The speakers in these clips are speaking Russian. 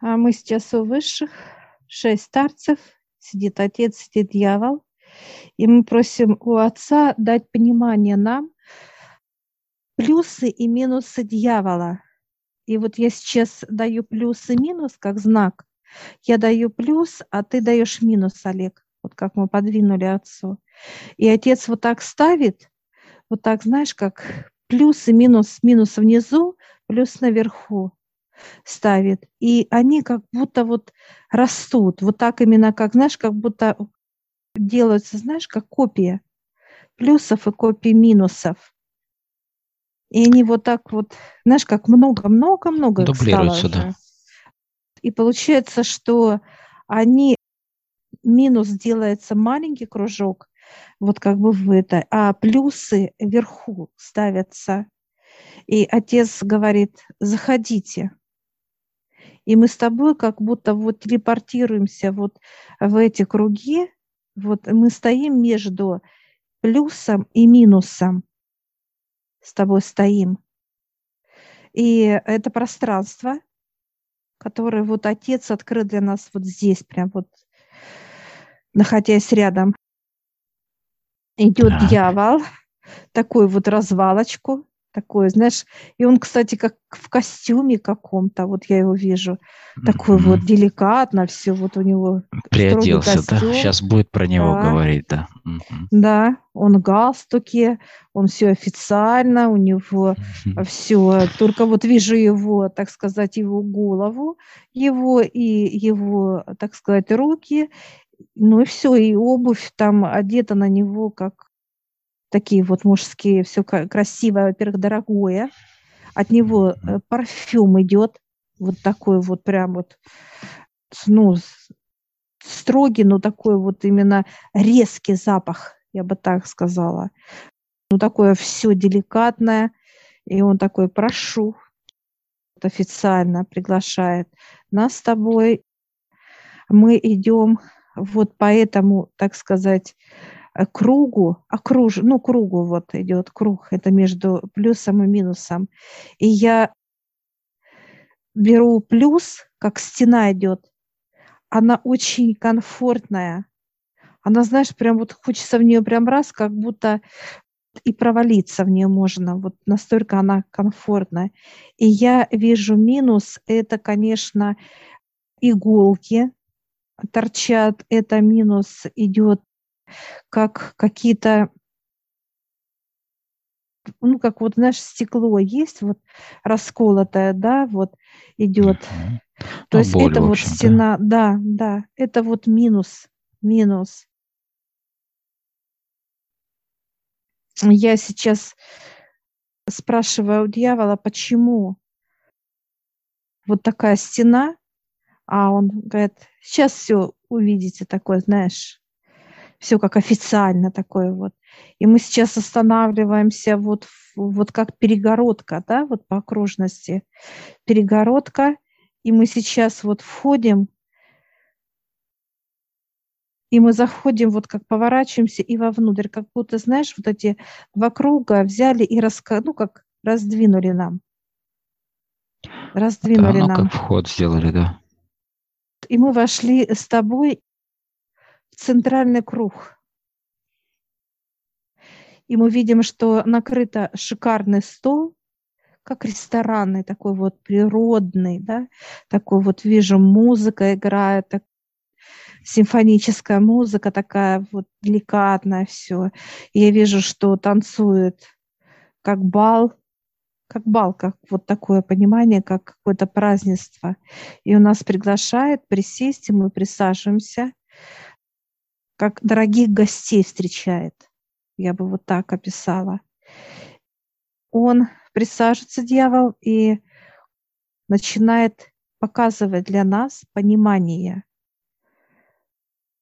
А мы сейчас у высших, шесть старцев, сидит отец, сидит дьявол. И мы просим у отца дать понимание нам плюсы и минусы дьявола. И вот я сейчас даю плюс и минус как знак. Я даю плюс, а ты даешь минус, Олег. Вот как мы подвинули отцу. И отец вот так ставит, вот так, знаешь, как плюс и минус, минус внизу, плюс наверху ставит. И они как будто вот растут. Вот так именно, как, знаешь, как будто делаются, знаешь, как копия плюсов и копии минусов. И они вот так вот, знаешь, как много-много-много Дублируются, да. И получается, что они, минус делается маленький кружок, вот как бы в это, а плюсы вверху ставятся. И отец говорит, заходите. И мы с тобой как будто вот телепортируемся вот в эти круги, вот мы стоим между плюсом и минусом. С тобой стоим. И это пространство, которое вот Отец открыл для нас вот здесь, прям вот, находясь рядом. Идет да. дьявол, такой вот развалочку, такой, знаешь, и он, кстати, как в костюме каком-то, вот я его вижу, такой mm-hmm. вот деликатно все, вот у него приоделся, да, сейчас будет про него да. говорить, да. Mm-hmm. Да, он галстуки, он все официально, у него mm-hmm. все, только вот вижу его, так сказать, его голову, его и его, так сказать, руки, ну и все, и обувь там одета на него как такие вот мужские, все красивое, во-первых, дорогое. От него э, парфюм идет, вот такой вот прям вот, ну, строгий, но такой вот именно резкий запах, я бы так сказала. Ну, такое все деликатное. И он такой, прошу, официально приглашает нас с тобой. Мы идем вот по этому, так сказать, кругу, окруж, ну, кругу вот идет круг, это между плюсом и минусом. И я беру плюс, как стена идет, она очень комфортная. Она, знаешь, прям вот хочется в нее прям раз, как будто и провалиться в нее можно. Вот настолько она комфортная. И я вижу минус, это, конечно, иголки торчат, это минус идет как какие-то ну, как вот, знаешь, стекло есть, вот расколотое, да, вот идет. Mm-hmm. То ну, есть боль, это вот стена, да, да, это вот минус, минус. Я сейчас спрашиваю у дьявола, почему вот такая стена, а он говорит, сейчас все увидите такое, знаешь, все как официально такое вот. И мы сейчас останавливаемся вот, вот как перегородка, да, вот по окружности. Перегородка, и мы сейчас вот входим, и мы заходим, вот как поворачиваемся и вовнутрь, как будто, знаешь, вот эти два круга взяли и раска... ну, как раздвинули нам. Раздвинули да, нам. как вход сделали, да. И мы вошли с тобой центральный круг. И мы видим, что накрыто шикарный стол, как ресторанный, такой вот природный, да, такой вот вижу, музыка играет, так, симфоническая музыка такая вот деликатная все. И я вижу, что танцует как бал, как бал, как вот такое понимание, как какое-то празднество. И у нас приглашает присесть, и мы присаживаемся как дорогих гостей встречает. Я бы вот так описала. Он присаживается, дьявол, и начинает показывать для нас понимание.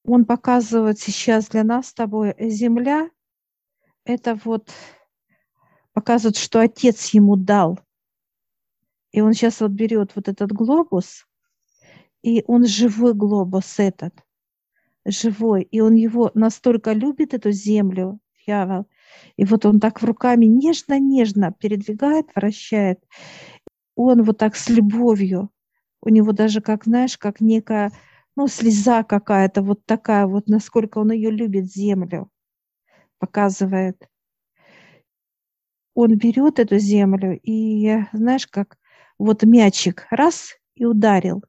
Он показывает сейчас для нас с тобой земля. Это вот показывает, что отец ему дал. И он сейчас вот берет вот этот глобус, и он живой глобус этот живой, и он его настолько любит, эту землю, дьявол, и вот он так в руками нежно-нежно передвигает, вращает. Он вот так с любовью, у него даже, как, знаешь, как некая, ну, слеза какая-то, вот такая вот, насколько он ее любит, землю, показывает. Он берет эту землю и, знаешь, как вот мячик раз и ударил,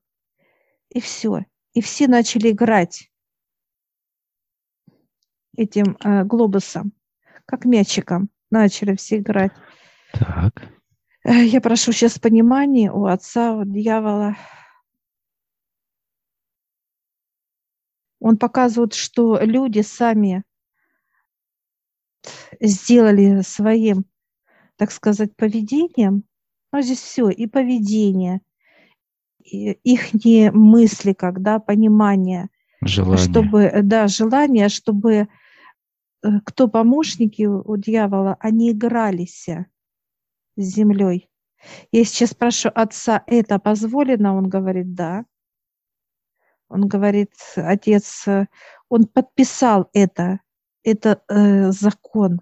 и все. И все начали играть этим э, глобусом, как мячиком начали все играть. Так. Э, я прошу сейчас понимания у отца, у дьявола. Он показывает, что люди сами сделали своим, так сказать, поведением. Ну, здесь все, и поведение, и их мысли, когда понимание, желание. чтобы, да, желание, чтобы э, кто помощники у дьявола, они игрались с землей. Я сейчас спрашиваю отца, это позволено? Он говорит, да. Он говорит, отец, он подписал это, это э, закон.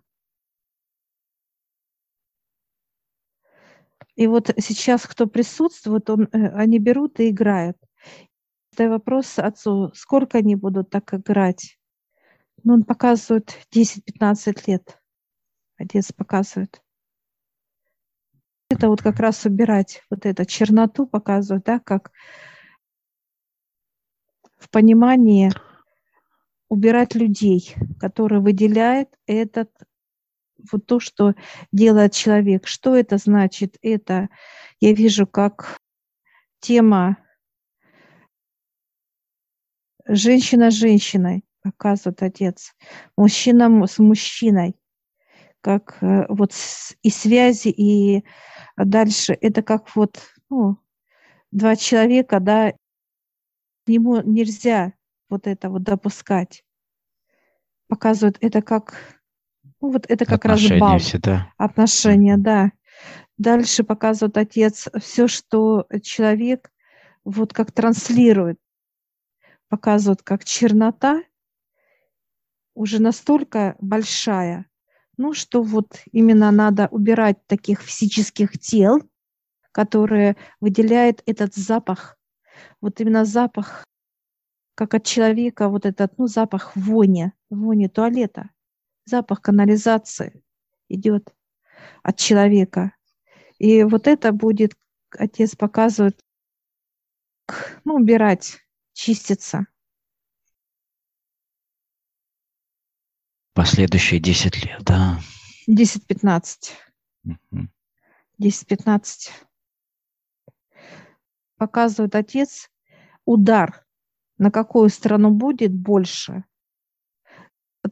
И вот сейчас, кто присутствует, он, э, они берут и играют. Это вопрос отцу, сколько они будут так играть? Ну, он показывает 10-15 лет. Отец показывает это вот как раз убирать вот эту черноту, показывать, да, как в понимании убирать людей, которые выделяет этот вот то, что делает человек. Что это значит? Это я вижу как тема женщина с женщиной, показывает отец, мужчина с мужчиной, как э, вот и связи, и дальше это как вот ну, два человека, да, к нему нельзя вот это вот допускать. Показывают это как, ну вот это как Отношения разбал. всегда. Отношения, да. Дальше показывает отец все, что человек вот как транслирует. Показывают как чернота уже настолько большая, ну, что вот именно надо убирать таких физических тел, которые выделяют этот запах. Вот именно запах, как от человека, вот этот, ну, запах вони, вони туалета, запах канализации идет от человека. И вот это будет, отец показывает, ну, убирать, чиститься. Последующие 10 лет, да. 10-15. Мгм. 10-15. Показывает отец удар, на какую страну будет больше.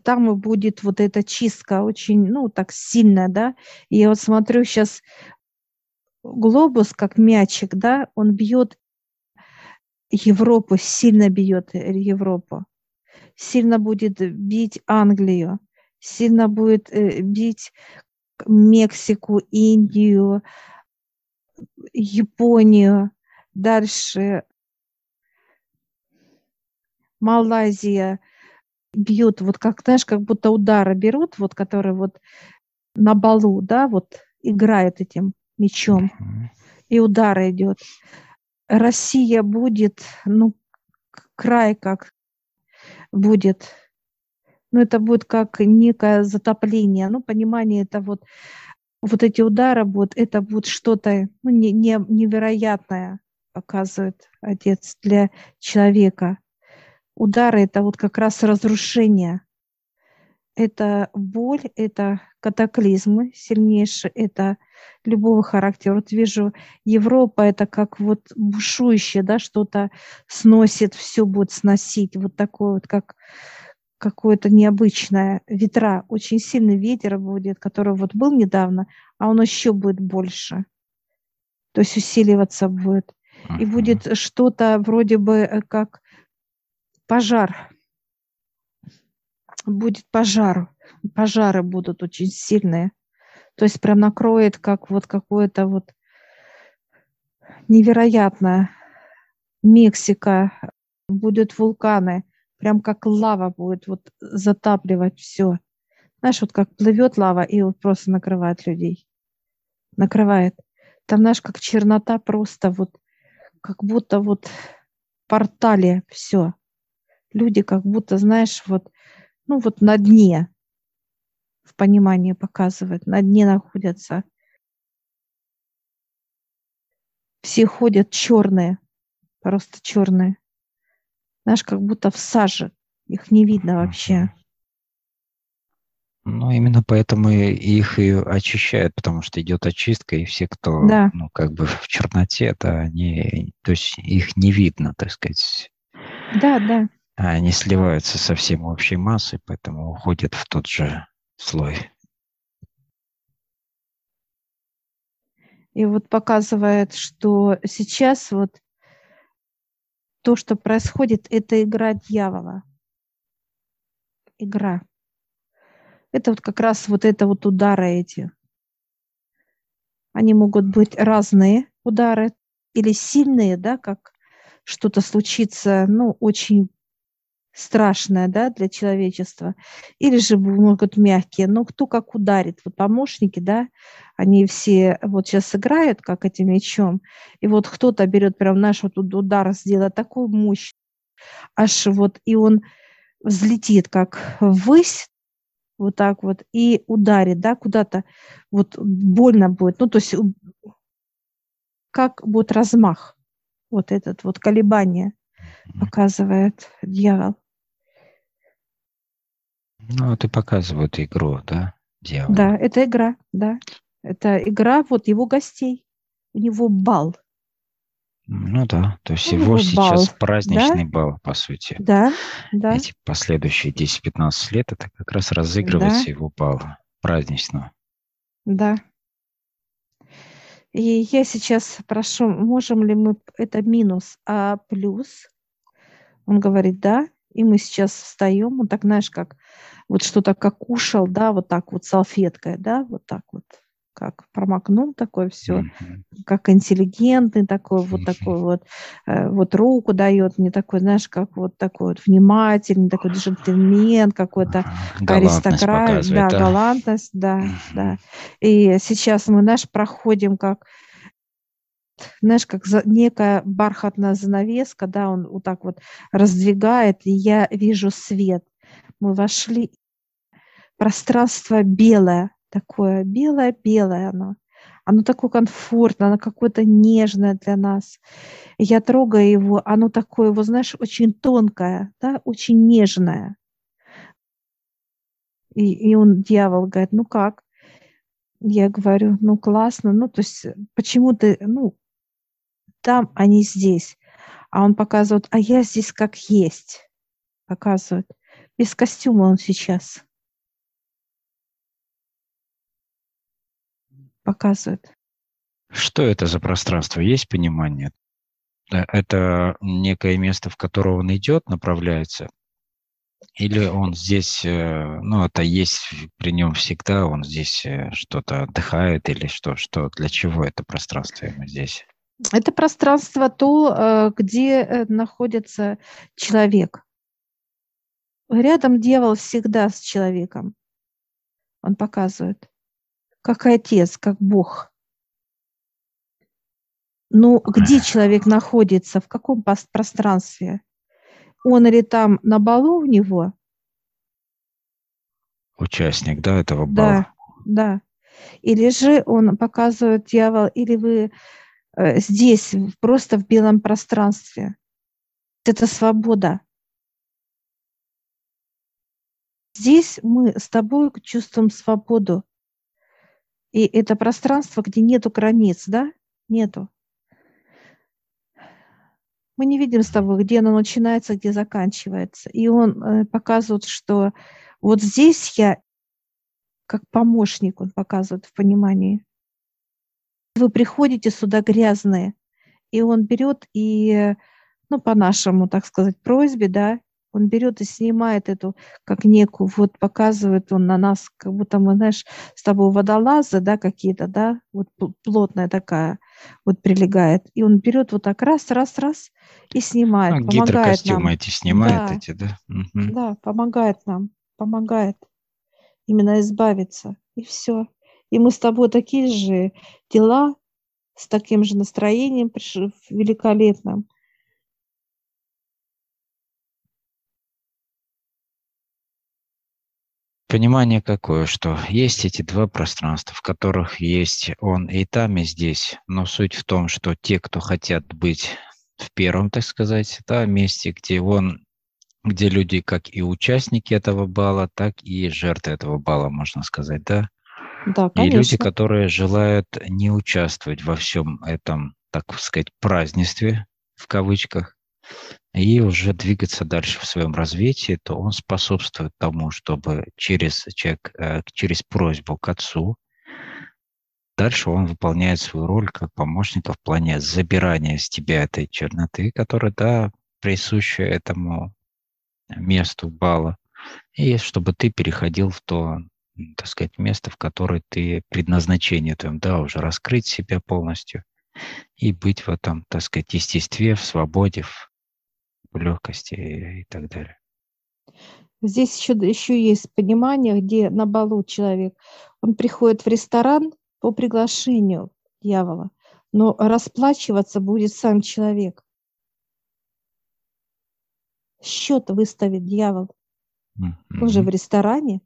Там и будет вот эта чистка очень, ну, так сильная, да. И я вот смотрю сейчас глобус, как мячик, да, он бьет Европу, сильно бьет Европу сильно будет бить Англию, сильно будет э, бить Мексику, Индию, Японию, дальше Малайзия бьют, вот как, знаешь, как будто удары берут, вот которые вот на балу, да, вот играют этим мечом, и удар идет. Россия будет, ну, край как будет, ну, это будет как некое затопление, ну, понимание, это вот, вот эти удары будут, это будет что-то ну, не, не, невероятное, показывает Отец для человека. Удары – это вот как раз разрушение. Это боль, это катаклизмы сильнейшие, это любого характера. Вот вижу, Европа это как вот бушующее, да, что-то сносит, все будет сносить. Вот такое вот, как какое-то необычное ветра. Очень сильный ветер будет, который вот был недавно, а он еще будет больше. То есть усиливаться будет. И будет что-то вроде бы э, как пожар. Будет пожар. Пожары будут очень сильные. То есть прям накроет как вот какое-то вот невероятное. Мексика, будут вулканы, прям как лава будет вот затапливать все. Знаешь, вот как плывет лава и вот просто накрывает людей. Накрывает. Там, знаешь, как чернота просто вот как будто вот в портале все. Люди как будто, знаешь, вот, ну вот на дне в понимании показывает, на дне находятся. Все ходят черные, просто черные. Знаешь, как будто в саже. Их не видно вообще. Ну, именно поэтому их и очищают, потому что идет очистка, и все, кто, да. ну, как бы в черноте, да, они, то есть их не видно, так сказать. Да, да. Они сливаются со всем общей массой, поэтому уходят в тот же слой. И вот показывает, что сейчас вот то, что происходит, это игра дьявола. Игра. Это вот как раз вот это вот удары эти. Они могут быть разные удары или сильные, да, как что-то случится, ну, очень страшное, да, для человечества, или же могут мягкие, но кто как ударит. Вот помощники, да, они все вот сейчас играют, как этим мечом, и вот кто-то берет прям наш вот удар, сделает такую мощь, аж вот, и он взлетит как ввысь, вот так вот, и ударит, да, куда-то, вот больно будет, ну, то есть как будет размах, вот этот вот колебание показывает дьявол. Ну, вот и показывают игру, да, дьявол? Да, это игра, да. Это игра вот его гостей. У него бал. Ну да, то есть его сейчас бал. праздничный да? бал, по сути. Да, да. Эти последующие 10-15 лет это как раз разыгрывается да. его бал празднично. Да. И я сейчас прошу, можем ли мы, это минус, а плюс? Он говорит, да. И мы сейчас встаем, вот так, знаешь, как вот что-то как кушал, да, вот так вот салфеткой, да, вот так вот как промокнул такое все, mm-hmm. как интеллигентный такой, вот такой вот, э, вот руку дает мне такой, знаешь, как вот такой вот внимательный, такой джентльмен какой-то, аристократ, да, да, галантность, да, mm-hmm. да. И сейчас мы, знаешь, проходим как знаешь, как за, некая бархатная занавеска, да, он вот так вот раздвигает, и я вижу свет. Мы вошли, пространство белое, такое белое-белое оно. Оно такое комфортное, оно какое-то нежное для нас. Я трогаю его, оно такое, вот знаешь, очень тонкое, да, очень нежное. И, и он, дьявол, говорит, ну как? Я говорю, ну классно, ну то есть почему ты, ну там, а не здесь. А он показывает, а я здесь как есть. Показывает. Без костюма он сейчас. Показывает. Что это за пространство? Есть понимание? Это некое место, в которое он идет, направляется? Или он здесь, э, ну, это есть при нем всегда, он здесь э, что-то отдыхает или что, что, для чего это пространство ему здесь? Это пространство то, э, где э, находится человек. Рядом дьявол всегда с человеком. Он показывает, как отец, как Бог. Ну, где человек находится, в каком пространстве? Он или там на балу у него? Участник, да, этого бала? Да, да. Или же он показывает дьявол, или вы здесь, просто в белом пространстве. Это свобода. Здесь мы с тобой чувствуем свободу. И это пространство, где нету границ, да? Нету. Мы не видим с тобой, где оно начинается, где заканчивается. И он э, показывает, что вот здесь я, как помощник, он показывает в понимании вы приходите сюда грязные, и он берет и, ну, по нашему, так сказать, просьбе, да, он берет и снимает эту, как некую, вот показывает он на нас, как будто мы, знаешь, с тобой водолазы, да, какие-то, да, вот плотная такая, вот прилегает. И он берет вот так раз, раз, раз и снимает, а, помогает нам. эти снимает да, эти, да? Угу. Да, помогает нам, помогает именно избавиться, и все. И мы с тобой такие же дела с таким же настроением великолепным. Понимание какое, что есть эти два пространства, в которых есть он и там, и здесь. Но суть в том, что те, кто хотят быть в первом, так сказать, да, месте, где он, где люди как и участники этого бала, так и жертвы этого бала, можно сказать, да? Да, конечно. И люди, которые желают не участвовать во всем этом, так сказать, празднестве, в кавычках, и уже двигаться дальше в своем развитии, то он способствует тому, чтобы через, человек, э, через просьбу к отцу дальше он выполняет свою роль как помощника в плане забирания с тебя этой черноты, которая, да, присуща этому месту бала, и чтобы ты переходил в то, так сказать, место, в которое ты предназначение твоем, да, уже раскрыть себя полностью и быть в этом, так сказать, естестве, в свободе, в легкости и так далее. Здесь еще, еще есть понимание, где на балу человек, он приходит в ресторан по приглашению дьявола, но расплачиваться будет сам человек. Счет выставит дьявол. Mm-hmm. Он же в ресторане.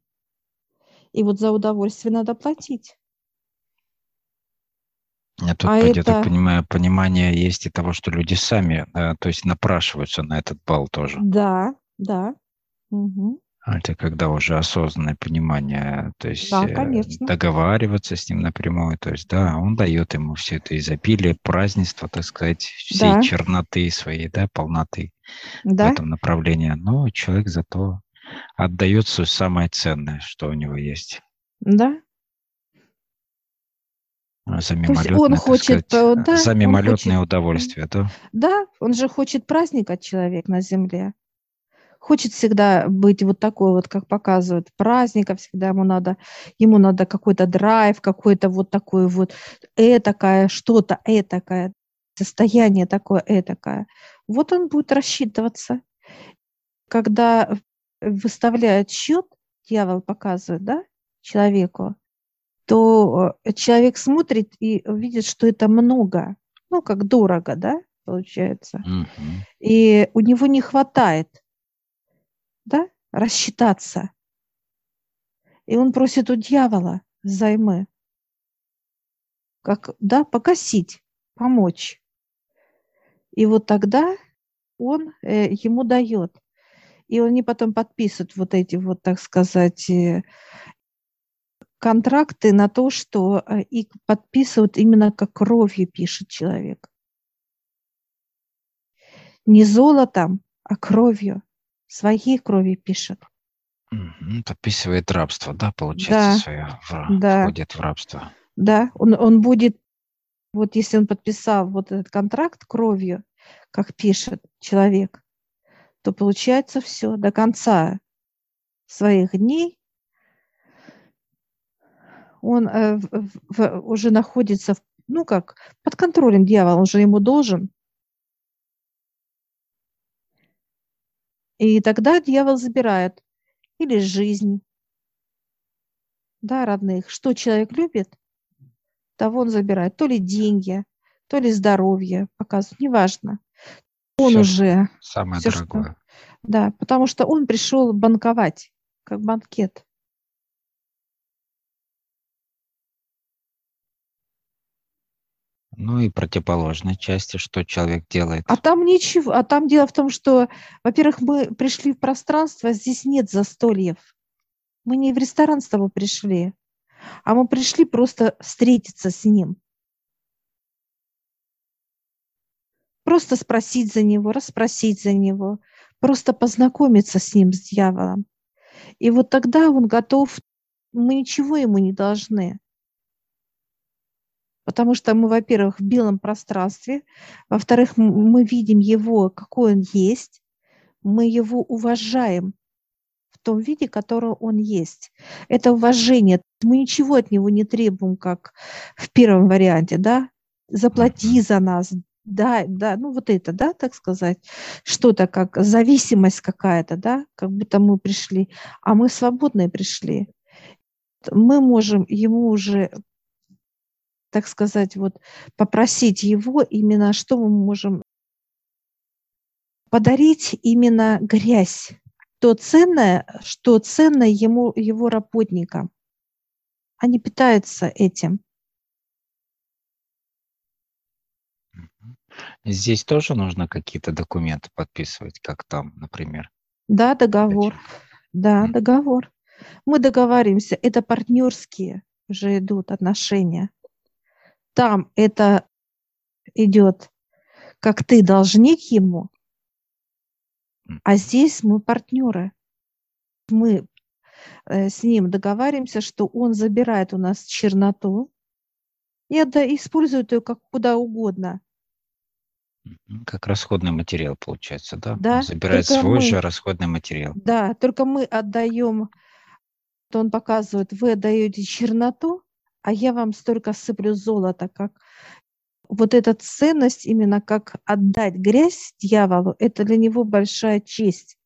И вот за удовольствие надо платить. Я тут, а это... я так понимаю, понимание есть и того, что люди сами, э, то есть напрашиваются на этот бал тоже. Да, да. Угу. Это когда уже осознанное понимание, то есть да, э, договариваться с ним напрямую, то есть да, он дает ему все это изобилие, празднество, так сказать, всей да. черноты своей, да, полноты да. в этом направлении. Но человек зато отдает все самое ценное, что у него есть. Да, за мимолетное, он хочет, сказать, да, за мимолетное хочет, удовольствие, да? Да, он же хочет праздника человек на земле. Хочет всегда быть вот такой вот, как показывают, праздника всегда ему надо, ему надо какой-то драйв, какой-то вот такой вот этакое, что-то этакое, состояние такое этакое. Вот он будет рассчитываться. Когда выставляют счет, дьявол показывает, да, человеку, то э, человек смотрит и видит, что это много, ну, как дорого, да, получается. Mm-hmm. И у него не хватает, да, рассчитаться. И он просит у дьявола займы, как, да, погасить, помочь. И вот тогда он э, ему дает. И он не потом подписывает вот эти вот, так сказать, э, контракты на то, что э, их подписывают именно как кровью пишет человек. Не золотом, а кровью. Своей кровью пишет. Подписывает рабство, да, получается, да, свое, в, да. входит в рабство. Да, он, он будет, вот если он подписал вот этот контракт кровью, как пишет человек, то получается все до конца своих дней он э, в, в, уже находится, в, ну как, под контролем дьявола, он же ему должен. И тогда дьявол забирает или жизнь, да, родных, что человек любит, того он забирает, то ли деньги, то ли здоровье, показывает, неважно. Он все уже... Самое все, дорогое. Что, да, потому что он пришел банковать, как банкет. Ну и противоположной части, что человек делает. А там ничего. А там дело в том, что, во-первых, мы пришли в пространство, здесь нет застольев. Мы не в ресторан с тобой пришли, а мы пришли просто встретиться с ним. Просто спросить за него, расспросить за него, просто познакомиться с ним, с дьяволом. И вот тогда он готов, мы ничего ему не должны. Потому что мы, во-первых, в белом пространстве, во-вторых, мы видим его, какой он есть, мы его уважаем в том виде, который он есть. Это уважение. Мы ничего от него не требуем, как в первом варианте, да? Заплати за нас, да, да, ну вот это, да, так сказать, что-то как зависимость какая-то, да, как будто мы пришли, а мы свободные пришли. Мы можем ему уже так сказать, вот попросить его именно, что мы можем подарить именно грязь, то ценное, что ценно ему, его работникам. Они питаются этим. Здесь тоже нужно какие-то документы подписывать, как там, например. Да, договор. Да, договор. Мы договариваемся, это партнерские уже идут отношения. Там это идет, как ты должник ему, а здесь мы партнеры. Мы э, с ним договариваемся, что он забирает у нас черноту и использует ее как куда угодно. Как расходный материал получается, да? Да. Он забирает свой мы, же расходный материал. Да, только мы отдаем, то он показывает, вы отдаете черноту, а я вам столько сыплю золота, как вот эта ценность, именно как отдать грязь дьяволу, это для него большая честь.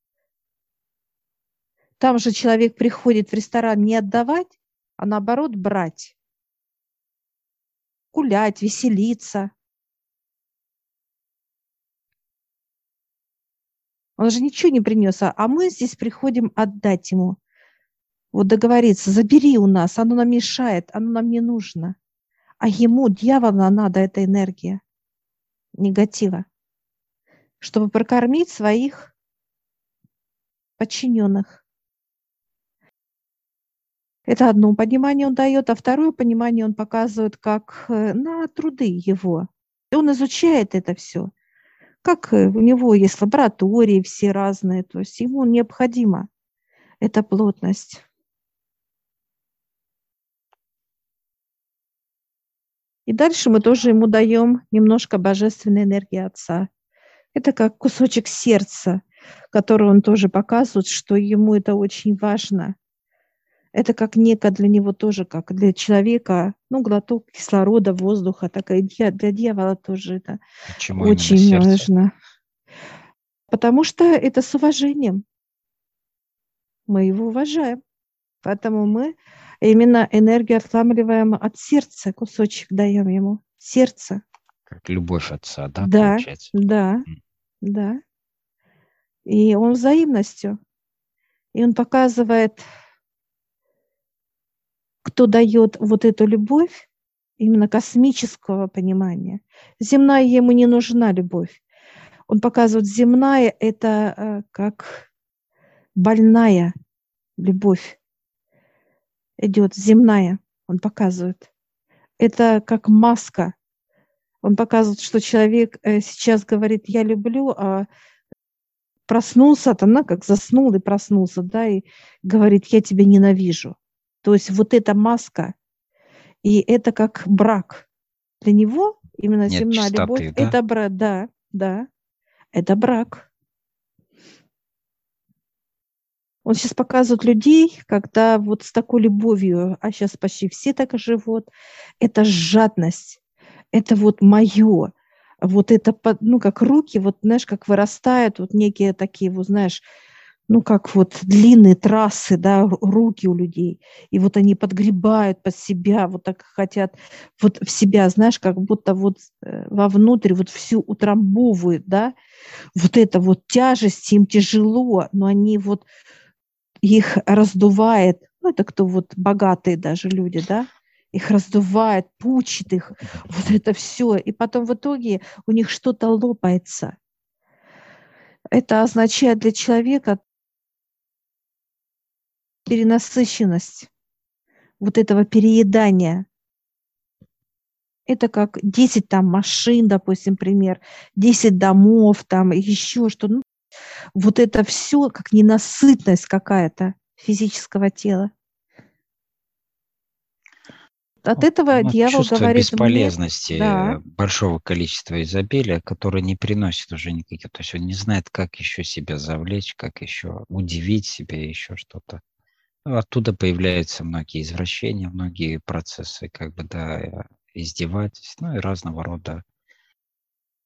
Там же человек приходит в ресторан не отдавать, а наоборот брать. Гулять, веселиться. Он же ничего не принес, а мы здесь приходим отдать ему. Вот договориться, забери у нас, оно нам мешает, оно нам не нужно. А ему, дьявола, надо эта энергия негатива, чтобы прокормить своих подчиненных. Это одно понимание он дает, а второе понимание он показывает как э, на труды его. И он изучает это все как э, у него есть лаборатории все разные, то есть ему необходима эта плотность. И дальше мы тоже ему даем немножко божественной энергии Отца. Это как кусочек сердца, который он тоже показывает, что ему это очень важно – это как некое для него тоже, как для человека, ну, глоток кислорода, воздуха, так и для, дьявола тоже это Почему очень важно. Потому что это с уважением. Мы его уважаем. Поэтому мы именно энергию отлавливаем от сердца, кусочек даем ему. Сердце. Как любовь отца, да, да получается? Да, mm. да. И он взаимностью. И он показывает кто дает вот эту любовь, именно космического понимания. Земная ему не нужна любовь. Он показывает, земная – это э, как больная любовь. Идет земная, он показывает. Это как маска. Он показывает, что человек э, сейчас говорит «я люблю», а проснулся, она как заснул и проснулся, да, и говорит «я тебя ненавижу». То есть вот эта маска, и это как брак. Для него именно Нет земная чистоты, любовь да? это брак, да, да, это брак. Он сейчас показывает людей, когда вот с такой любовью, а сейчас почти все так живут, это жадность, это вот мое, вот это, ну, как руки, вот, знаешь, как вырастают вот некие такие, вот, знаешь, ну, как вот длинные трассы, да, руки у людей. И вот они подгребают под себя, вот так хотят вот в себя, знаешь, как будто вот э, вовнутрь вот всю утрамбовывают, да. Вот это вот тяжесть, им тяжело, но они вот их раздувает, ну, это кто вот богатые даже люди, да, их раздувает, пучит их, вот это все. И потом в итоге у них что-то лопается. Это означает для человека перенасыщенность вот этого переедания. Это как 10 там машин, допустим, пример, 10 домов, там еще что. Ну, вот это все как ненасытность какая-то физического тела. От этого ну, дьявол чувство говорит бесполезности мне, да. большого количества изобилия, которое не приносит уже никаких, то есть он не знает, как еще себя завлечь, как еще удивить себя, еще что-то. Оттуда появляются многие извращения, многие процессы как бы, да, издевательств, ну и разного рода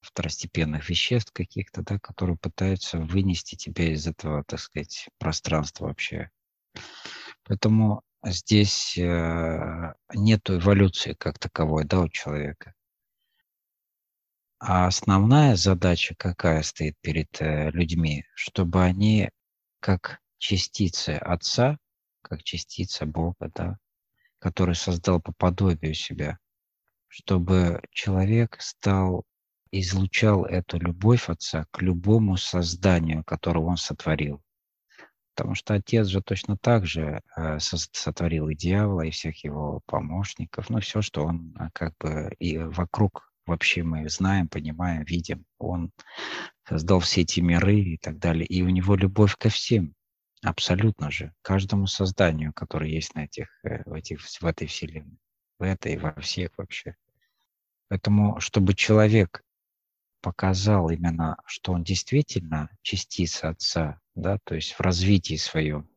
второстепенных веществ каких-то, да, которые пытаются вынести тебя из этого, так сказать, пространства вообще. Поэтому здесь э, нет эволюции как таковой, да, у человека. А основная задача какая стоит перед э, людьми? Чтобы они как частицы Отца, как частица Бога, да, который создал по подобию себя, чтобы человек стал, излучал эту любовь Отца к любому созданию, которого он сотворил. Потому что Отец же точно так же э, сотворил и дьявола, и всех его помощников, ну, все, что он э, как бы и вокруг вообще мы знаем, понимаем, видим. Он создал все эти миры и так далее. И у него любовь ко всем. Абсолютно же. Каждому созданию, которое есть на этих, э, в, этих, в этой вселенной. В этой, во всех вообще. Поэтому, чтобы человек показал именно, что он действительно частица Отца, да, то есть в развитии своем,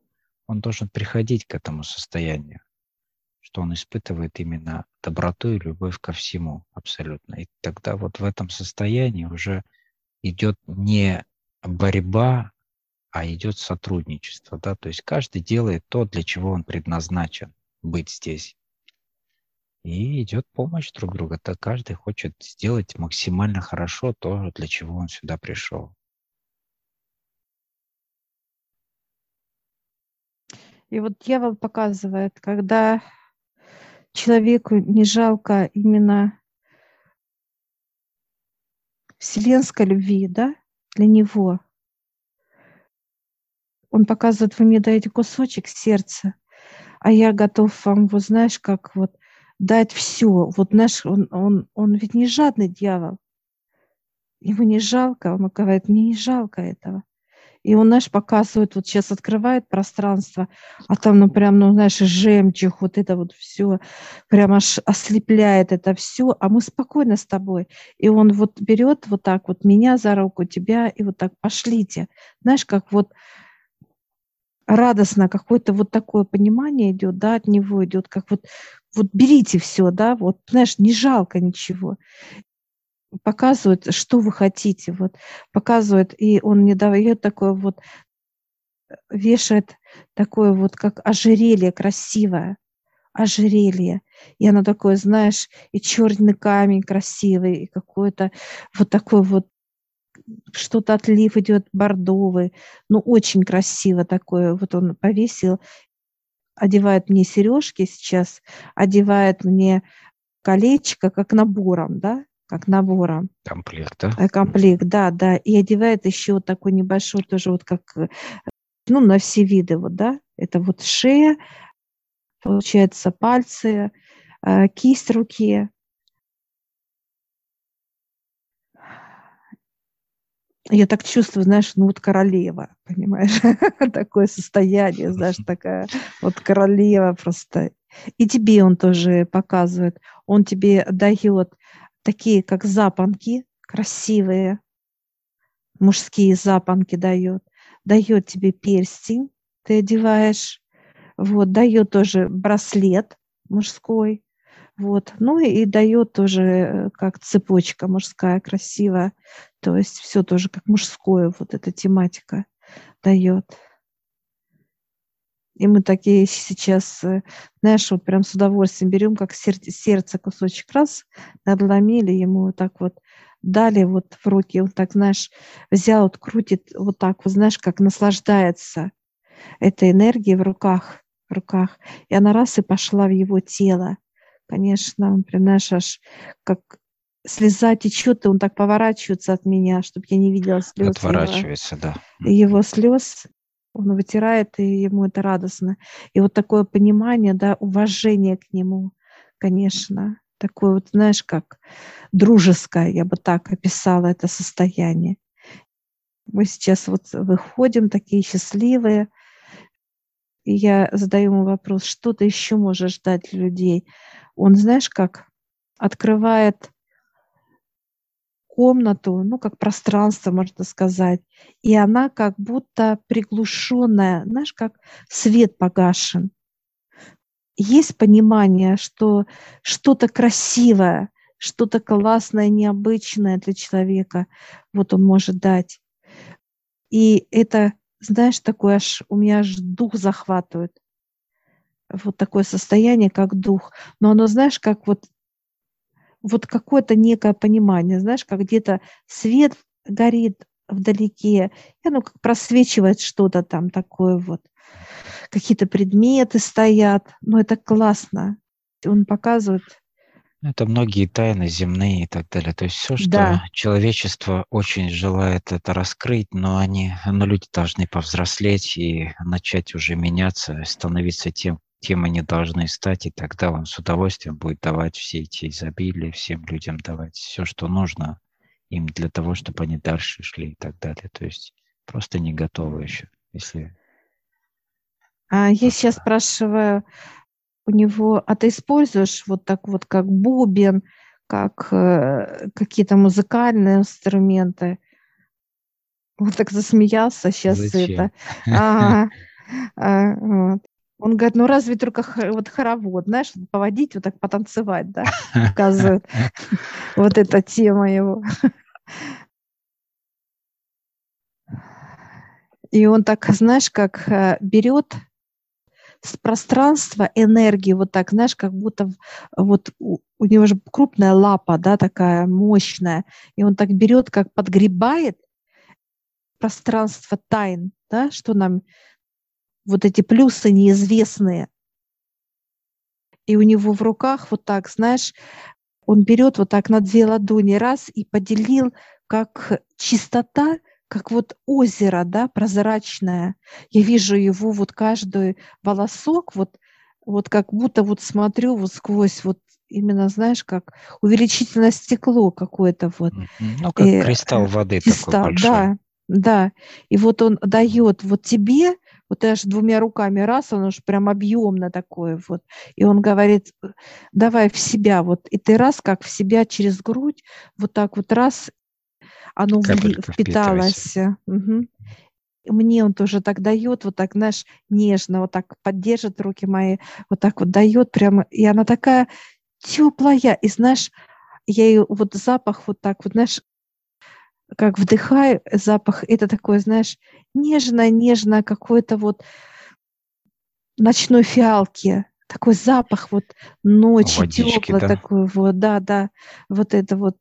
он должен приходить к этому состоянию что он испытывает именно доброту и любовь ко всему абсолютно. И тогда вот в этом состоянии уже идет не борьба, а идет сотрудничество. Да? То есть каждый делает то, для чего он предназначен быть здесь. И идет помощь друг друга. То каждый хочет сделать максимально хорошо то, для чего он сюда пришел. И вот дьявол показывает, когда человеку не жалко именно вселенской любви, да, для него. Он показывает, вы мне даете кусочек сердца, а я готов вам, вот знаешь, как вот дать все. Вот наш, он, он, он ведь не жадный дьявол. Ему не жалко, он говорит, мне не жалко этого. И он, знаешь, показывает, вот сейчас открывает пространство, а там, ну, прям, ну, знаешь, жемчуг, вот это вот все, прям аж ослепляет это все, а мы спокойно с тобой. И он вот берет вот так вот меня за руку, тебя, и вот так пошлите. Знаешь, как вот радостно какое-то вот такое понимание идет, да, от него идет, как вот, вот берите все, да, вот, знаешь, не жалко ничего показывают, что вы хотите, вот, показывает, и он мне дает такое вот, вешает такое вот, как ожерелье красивое, ожерелье. И оно такое, знаешь, и черный камень красивый, и какой-то вот такой вот что-то отлив идет бордовый, ну очень красиво такое. Вот он повесил, одевает мне сережки сейчас, одевает мне колечко как набором, да, как набором. Комплект, да? Э, комплект, да, да. И одевает еще такой небольшой, тоже вот как, э, ну, на все виды, вот, да. Это вот шея, получается, пальцы, э, кисть руки. Я так чувствую, знаешь, ну вот королева, понимаешь, такое состояние, знаешь, такая вот королева просто. И тебе он тоже показывает, он тебе дает такие как запонки, красивые, мужские запонки дает, дает тебе перстень, ты одеваешь, вот, дает тоже браслет мужской, вот, ну и, и дает тоже э, как цепочка мужская красивая, то есть все тоже как мужское, вот эта тематика дает. И мы такие сейчас, э, знаешь, вот прям с удовольствием берем, как сердце, кусочек раз, надломили ему вот так вот, дали вот в руки, он так, знаешь, взял, вот крутит вот так, вот знаешь, как наслаждается этой энергией в руках, в руках. И она раз и пошла в его тело. Конечно, он прям, знаешь, аж как слеза течет, и он так поворачивается от меня, чтобы я не видела слез. Отворачивается, его, да. Его слез, он вытирает, и ему это радостно. И вот такое понимание, да, уважение к нему, конечно, такое вот, знаешь, как дружеское, я бы так описала это состояние. Мы сейчас вот выходим такие счастливые, и я задаю ему вопрос, что ты еще можешь ждать людей? Он, знаешь, как открывает комнату, ну, как пространство, можно сказать, и она как будто приглушенная, знаешь, как свет погашен. Есть понимание, что что-то красивое, что-то классное, необычное для человека, вот он может дать. И это, знаешь, такое аж, у меня аж дух захватывает. вот такое состояние, как дух. Но оно, знаешь, как вот, вот какое-то некое понимание, знаешь, как где-то свет горит вдалеке, и оно как просвечивает что-то там такое вот. Какие-то предметы стоят, но это классно. Он показывает это многие тайны земные и так далее. То есть все, что Да. человечество очень желает это раскрыть, но они, но люди должны повзрослеть и начать уже меняться, становиться тем, кем они должны стать, и тогда он с удовольствием будет давать все эти изобилия, всем людям давать все, что нужно им для того, чтобы они дальше шли и так далее. То есть просто не готовы еще, если А я вот, сейчас спрашиваю у него, а ты используешь вот так вот, как бубен, как э, какие-то музыкальные инструменты? Он так засмеялся сейчас зачем? это. Ага. А, вот. Он говорит, ну разве только вот хоровод, знаешь, поводить, вот так потанцевать, да, показывает. Вот эта тема его. И он так, знаешь, как э, берет с пространства энергию, вот так, знаешь, как будто вот у, у него же крупная лапа, да, такая мощная, и он так берет, как подгребает пространство тайн, да, что нам вот эти плюсы неизвестные. И у него в руках вот так, знаешь, он берет вот так на две ладони раз и поделил, как чистота, как вот озеро, да, прозрачное. Я вижу его вот каждый волосок, вот, вот как будто вот смотрю вот сквозь вот именно, знаешь, как увеличительное стекло какое-то вот. Ну, как Э, кристалл э, воды такой кристалл, большой. да, да. И вот он дает вот тебе, вот аж двумя руками раз, он уж прям объемно такое вот. И он говорит, э, давай в себя вот. И ты раз, как в себя через грудь, вот так вот раз, оно Капелька впиталось. И Мне он тоже так дает, вот так, знаешь, нежно, вот так поддержит руки мои, вот так вот дает прямо. И она такая теплая. И знаешь, я ее вот запах вот так вот, знаешь, как вдыхаю запах, это такое, знаешь, нежно-нежно какой-то вот ночной фиалки, такой запах вот ночи, Водички, теплый да? такой вот, да, да, вот это вот,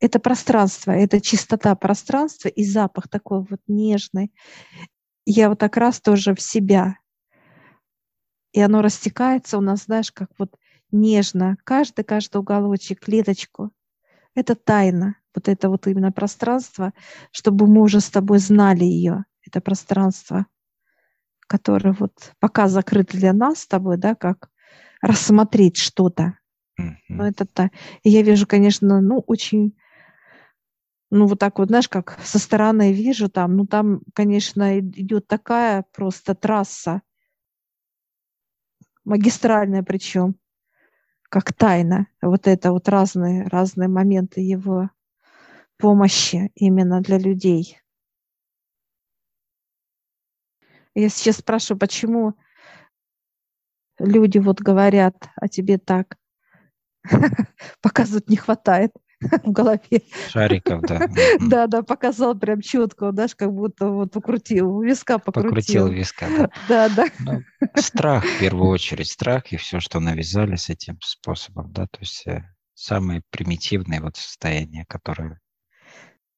это пространство, это чистота пространства и запах такой вот нежный. Я вот так раз тоже в себя, и оно растекается у нас, знаешь, как вот нежно, каждый, каждый уголочек, клеточку. Это тайна, вот это вот именно пространство, чтобы мы уже с тобой знали ее, это пространство, которое вот пока закрыто для нас с тобой, да, как рассмотреть что-то. Но Мгм. это та. И я вижу, конечно, ну, очень, ну, вот так вот, знаешь, как со стороны вижу там, ну, там, конечно, идет такая просто трасса, магистральная причем, как тайна. Вот это вот разные, разные моменты его помощи именно для людей. Я сейчас спрашиваю, почему люди вот говорят о тебе так, показывают не хватает в голове. Шариков, да. Да, да, показал прям четко, знаешь, как будто вот покрутил, у виска Покрутил покрутил. виска, да. Да, да. Ну, страх в первую очередь, страх и все, что навязали с этим способом, да, то есть э, самые примитивные вот состояния, которые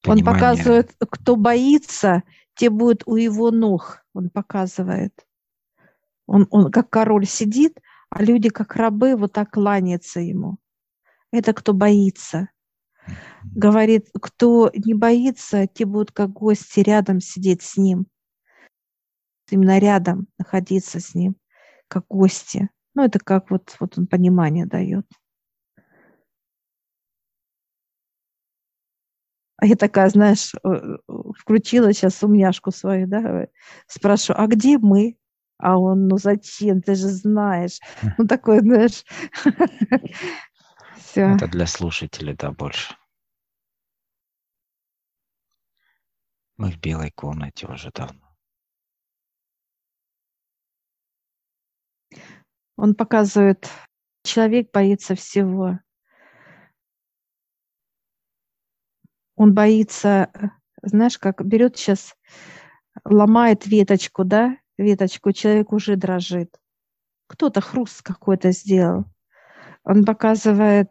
Он понимание, показывает, кто боится, те будет у его ног. Он показывает. Он, он как король сидит, а люди как рабы вот так кланяются ему. Это кто боится. Говорит, кто не боится, те будут как гости рядом сидеть с ним. Именно рядом находиться с ним, как гости. Ну, это как вот, вот он понимание дает. А я такая, знаешь, э, включила сейчас умняшку свою, да, э, спрашиваю, а где мы? А он, ну зачем, ты же знаешь. Ну, такой, знаешь, все. это для слушателей, да, больше. Мы в белой комнате уже давно. Он показывает, человек боится всего. Он боится, э, знаешь, как берет сейчас, ломает веточку, да, веточку, человек уже дрожит. кто-то хруст какой-то сделал. Он показывает,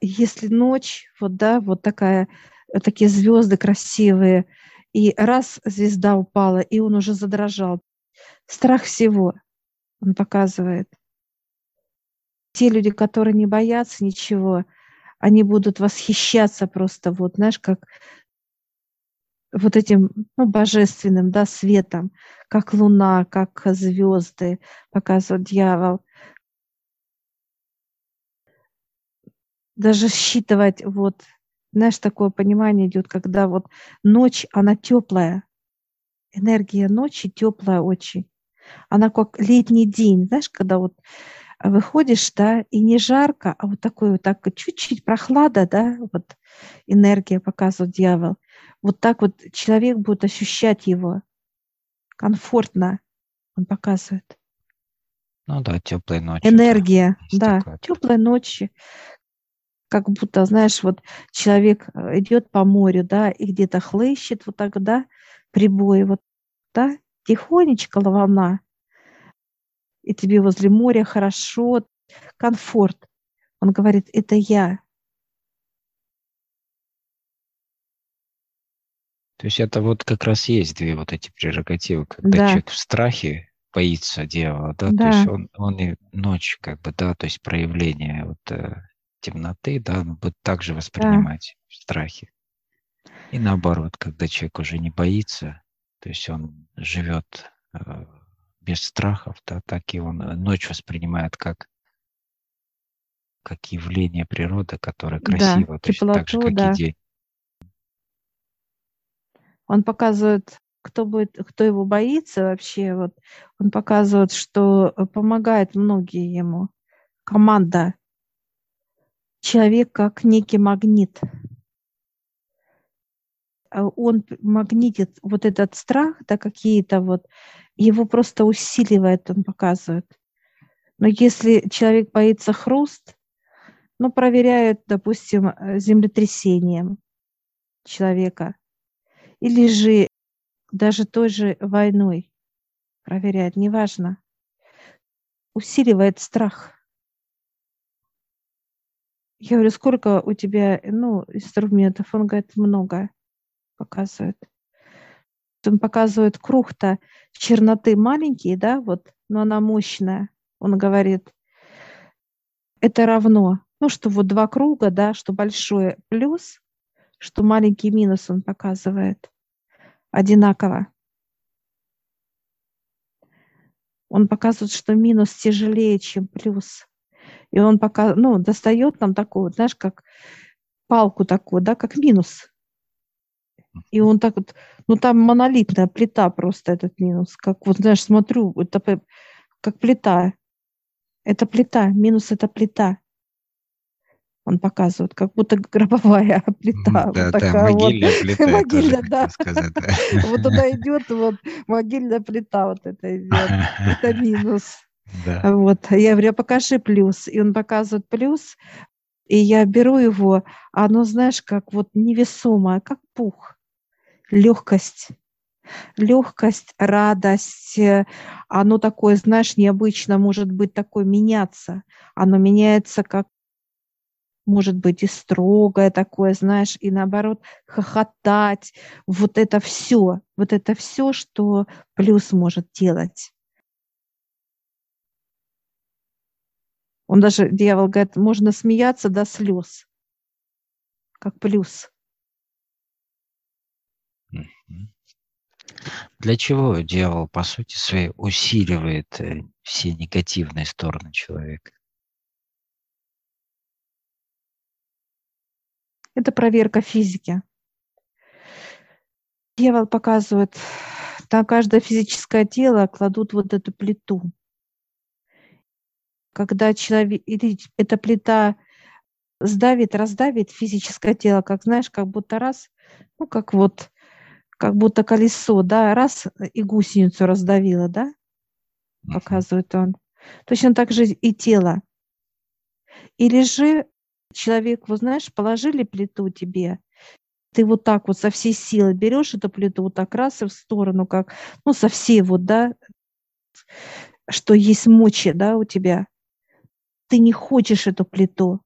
если ночь, вот, да, вот такая, вот такие звезды красивые, и раз звезда упала, и он уже задрожал. Страх всего он показывает. Те люди, которые не боятся ничего, они будут восхищаться просто, вот, знаешь, как вот этим ну, божественным да, светом, как луна, как звезды, показывает дьявол. Даже считывать, вот, знаешь, такое понимание идет, когда вот ночь, она теплая, энергия ночи теплая очень. Она как летний день, знаешь, когда вот выходишь, да, и не жарко, а вот такой вот так чуть-чуть прохлада, да, вот энергия показывает дьявол. Вот так вот человек будет ощущать его комфортно, он показывает. Ну да, теплые ночи. Энергия, да, такое. теплые ночи. Как будто, знаешь, вот человек э, идет по морю, да, и где-то хлыщет вот так, да, прибой, вот, да, тихонечко волна, и тебе возле моря хорошо, комфорт. Он говорит, это я. То есть это вот как раз есть две вот эти прерогативы, когда да. человек в страхе боится дьявола, да, да. то есть он, он и ночь, как бы, да, то есть проявление вот э, темноты, да, он будет также воспринимать да. в страхе. И наоборот, когда человек уже не боится, то есть он живет э, без страхов, да, так и он э, ночь воспринимает как как явление природы, которое красиво, да, то теплоту, так же, как да. и день. Он показывает, кто будет, кто его боится вообще, вот он показывает, что э, помогает многие ему. Команда. Человек как некий магнит. А он магнитит вот этот страх, да, какие-то вот его просто усиливает, он показывает. Но если человек боится хруст, ну, проверяют, допустим, э, землетрясением человека, или же даже той же войной проверяют, неважно, усиливает страх. Я говорю, сколько у тебя ну, инструментов? Он говорит, много показывает он показывает круг-то черноты маленькие, да, вот, но она мощная. Он говорит, это равно, ну, что вот два круга, да, что большое плюс, что маленький минус он показывает одинаково. Он показывает, что минус тяжелее, чем плюс. И он пока, ну, достает нам такую, знаешь, как палку такую, да, как минус. И он так вот, ну там монолитная плита просто этот минус. Как вот, знаешь, смотрю, это как плита. Это плита, минус это плита. Он показывает, как будто гробовая плита. Да, вот да, такая могильная вот. плита. Могильная, да. Сказать, да. Вот туда идет вот могильная плита вот это идет. Это минус. Да. Вот. Я говорю, «А покажи плюс. И он показывает плюс, и я беру его, а оно, знаешь, как вот невесомое, как пух легкость. Легкость, радость, э, оно такое, знаешь, необычно может быть такое меняться. Оно меняется как может быть и строгое такое, знаешь, и наоборот хохотать. Вот это все, вот это все, что плюс может делать. Он даже, дьявол говорит, можно смеяться до слез, как плюс. Для чего дьявол, по сути своей, усиливает э, все негативные стороны человека? Это проверка физики. Дьявол показывает, на каждое физическое тело кладут вот эту плиту. Когда человек, эта плита сдавит, раздавит физическое тело, как знаешь, как будто раз, ну как вот как будто колесо, да, раз и гусеницу раздавило, да, показывает он. Точно так же и тело. Или же человек, вот знаешь, положили плиту тебе, ты вот так вот со всей силы берешь эту плиту вот так раз и в сторону, как, ну, со всей вот, да, что есть мочи, да, у тебя. Ты не хочешь эту плиту.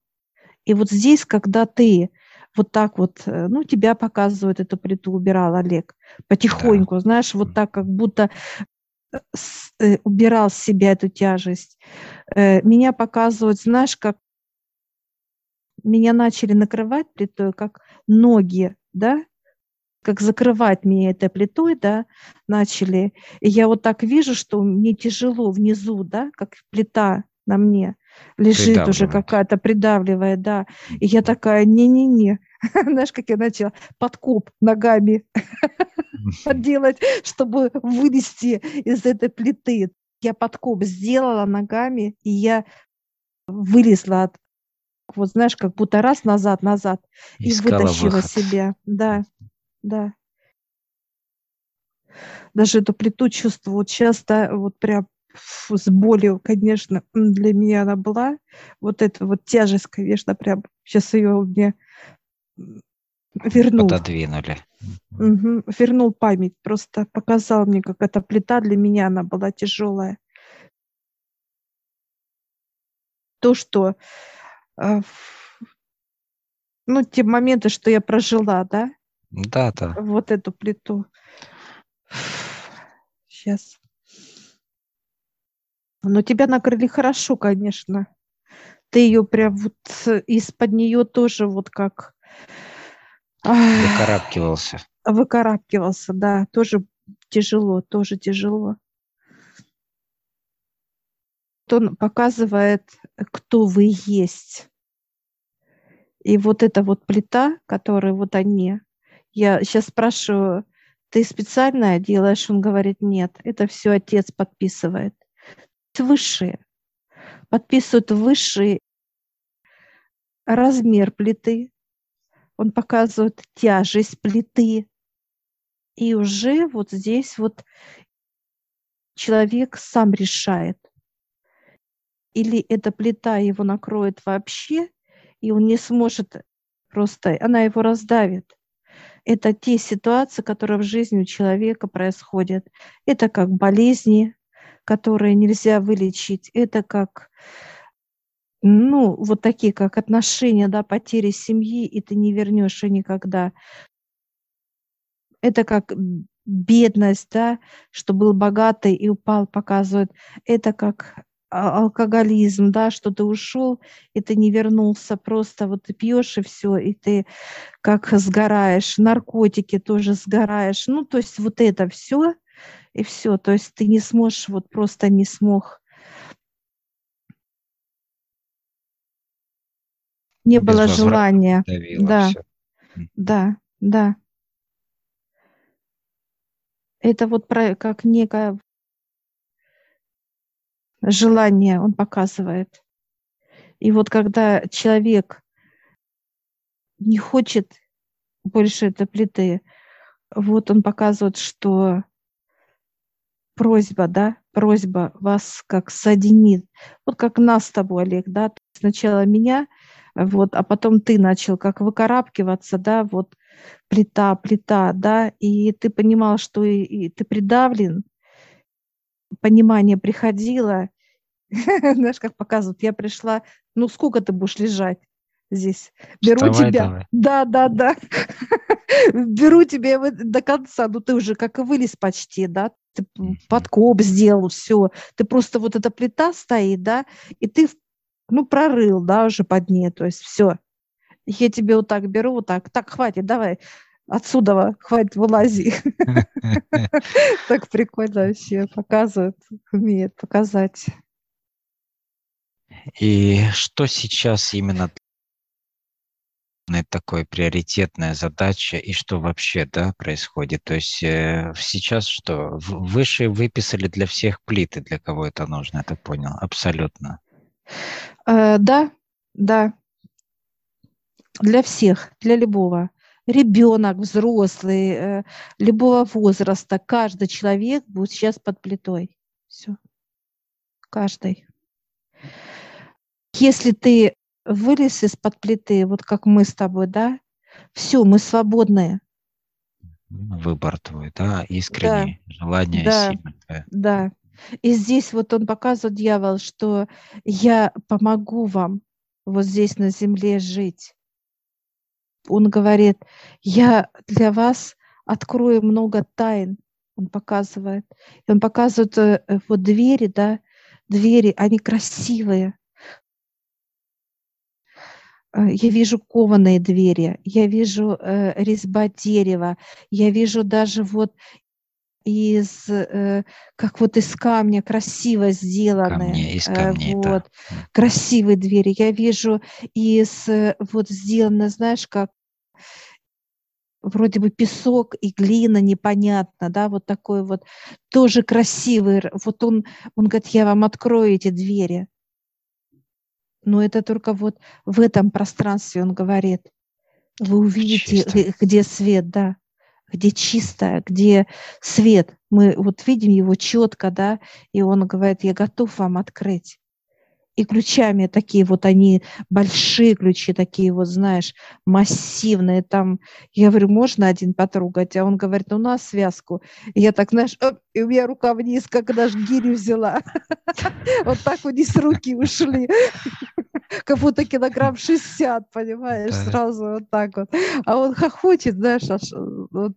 И вот здесь, когда ты вот так вот, э, ну, тебя показывают эту плиту, убирал Олег, потихоньку, да. знаешь, вот так, как будто э, э, убирал с себя эту тяжесть. Меня показывают, знаешь, как меня начали накрывать плитой, как ноги, да, как закрывать меня этой плитой, да, начали. И я вот так вижу, что мне тяжело внизу, да, как плита на мне лежит уже какая-то, придавливая, да. И я такая, не-не-не, знаешь, как я начала, подкоп ногами делать, чтобы вылезти из этой плиты. Я подкоп сделала ногами, и я вылезла от, вот знаешь, как будто раз назад, назад, и вытащила выход. себя. Да, да. Даже эту плиту чувствую вот часто, вот прям с болью, конечно, для меня она была. Вот эта вот тяжесть, конечно, прям сейчас ее мне вернул. Пододвинули. Угу, вернул память, просто показал мне, как эта плита для меня, она была тяжелая. То, что э, ну, те моменты, что я прожила, да? Да, да. Вот эту плиту. Сейчас. Но тебя накрыли хорошо, конечно. Ты ее прям вот из-под нее тоже вот как... Выкарабкивался. Выкарабкивался, да. Тоже тяжело, тоже тяжело. Он показывает, кто вы есть. И вот эта вот плита, которая вот они, я сейчас спрашиваю, ты специально делаешь? Он говорит, нет, это все отец подписывает высшие. Подписывают высший размер плиты, он показывает тяжесть плиты. И уже вот здесь вот человек сам решает, или эта плита его накроет вообще, и он не сможет просто, она его раздавит. Это те ситуации, которые в жизни у человека происходят. Это как болезни, которые нельзя вылечить. Это как, ну, вот такие, как отношения, да, потери семьи, и ты не вернешь ее никогда. Это как бедность, да, что был богатый и упал, показывает. Это как а, алкоголизм, да, что ты ушел, и ты не вернулся, просто вот ты пьешь и все, и ты как сгораешь, наркотики тоже сгораешь, ну, то есть вот это все, и все. То есть ты не сможешь, вот просто не смог. Не было желания. Да, все. да, да. Это вот про, как некое желание он показывает. И вот когда человек не хочет больше этой плиты, вот он показывает, что просьба, да, просьба вас как соединит. Вот как нас с тобой, Олег, да, сначала меня, вот, а потом ты начал как выкарабкиваться, да, вот плита, плита, да, и ты понимал, что и, и ты придавлен, понимание приходило, знаешь, как показывают, я пришла, ну сколько ты будешь лежать здесь? Беру Вставай, тебя. Давай. Да, да, да. Беру тебя до конца, ну ты уже как и вылез почти, да, ты подкоп сделал, все. Ты просто вот эта плита стоит, да, и ты, ну, прорыл, да, уже под ней, то есть все. Я тебе вот так беру, вот так, так, хватит, давай, отсюда, хватит, вылази. Так прикольно вообще показывают, умеет показать. И что сейчас именно такой приоритетная задача и что вообще да, происходит? То есть э, сейчас что? Выше выписали для всех плиты, для кого это нужно, так понял? Абсолютно. Э, да, да. Для всех, для любого. Ребенок, взрослый, э, любого возраста, каждый человек будет сейчас под плитой. Все. Каждый. Если ты вылез из-под плиты, вот как мы с тобой, да, все, мы свободные. Выбор твой, да, искренний, да. желание да. сильное. Да, И здесь вот он показывает, дьявол, что я помогу вам вот здесь на земле жить. Он говорит, я для вас открою много тайн. Он показывает. И он показывает э, вот двери, да, двери, они красивые. Э, я вижу кованые двери, я вижу э, резьба дерева, я вижу даже вот из, э, как вот из камня, красиво сделанные. Камни, из камней, вот, да. красивые двери. Я вижу из, вот сделано, знаешь, как вроде бы песок и глина непонятно, да, вот такой вот тоже красивый. Вот он, он говорит, я вам открою эти двери. Но это только вот в этом пространстве он говорит. Вы увидите, Чисто. где свет, да где чистое, где свет. Мы вот видим его четко, да, и он говорит, я готов вам открыть. И ключами такие вот они, большие ключи такие вот, знаешь, массивные. Там, я говорю, можно один потрогать? А он говорит, у нас связку. И я так, знаешь, оп, и у меня рука вниз, как даже гири взяла. Вот так вниз руки ушли как будто килограмм 60, понимаешь, да. сразу вот так вот. А он хохочет, знаешь,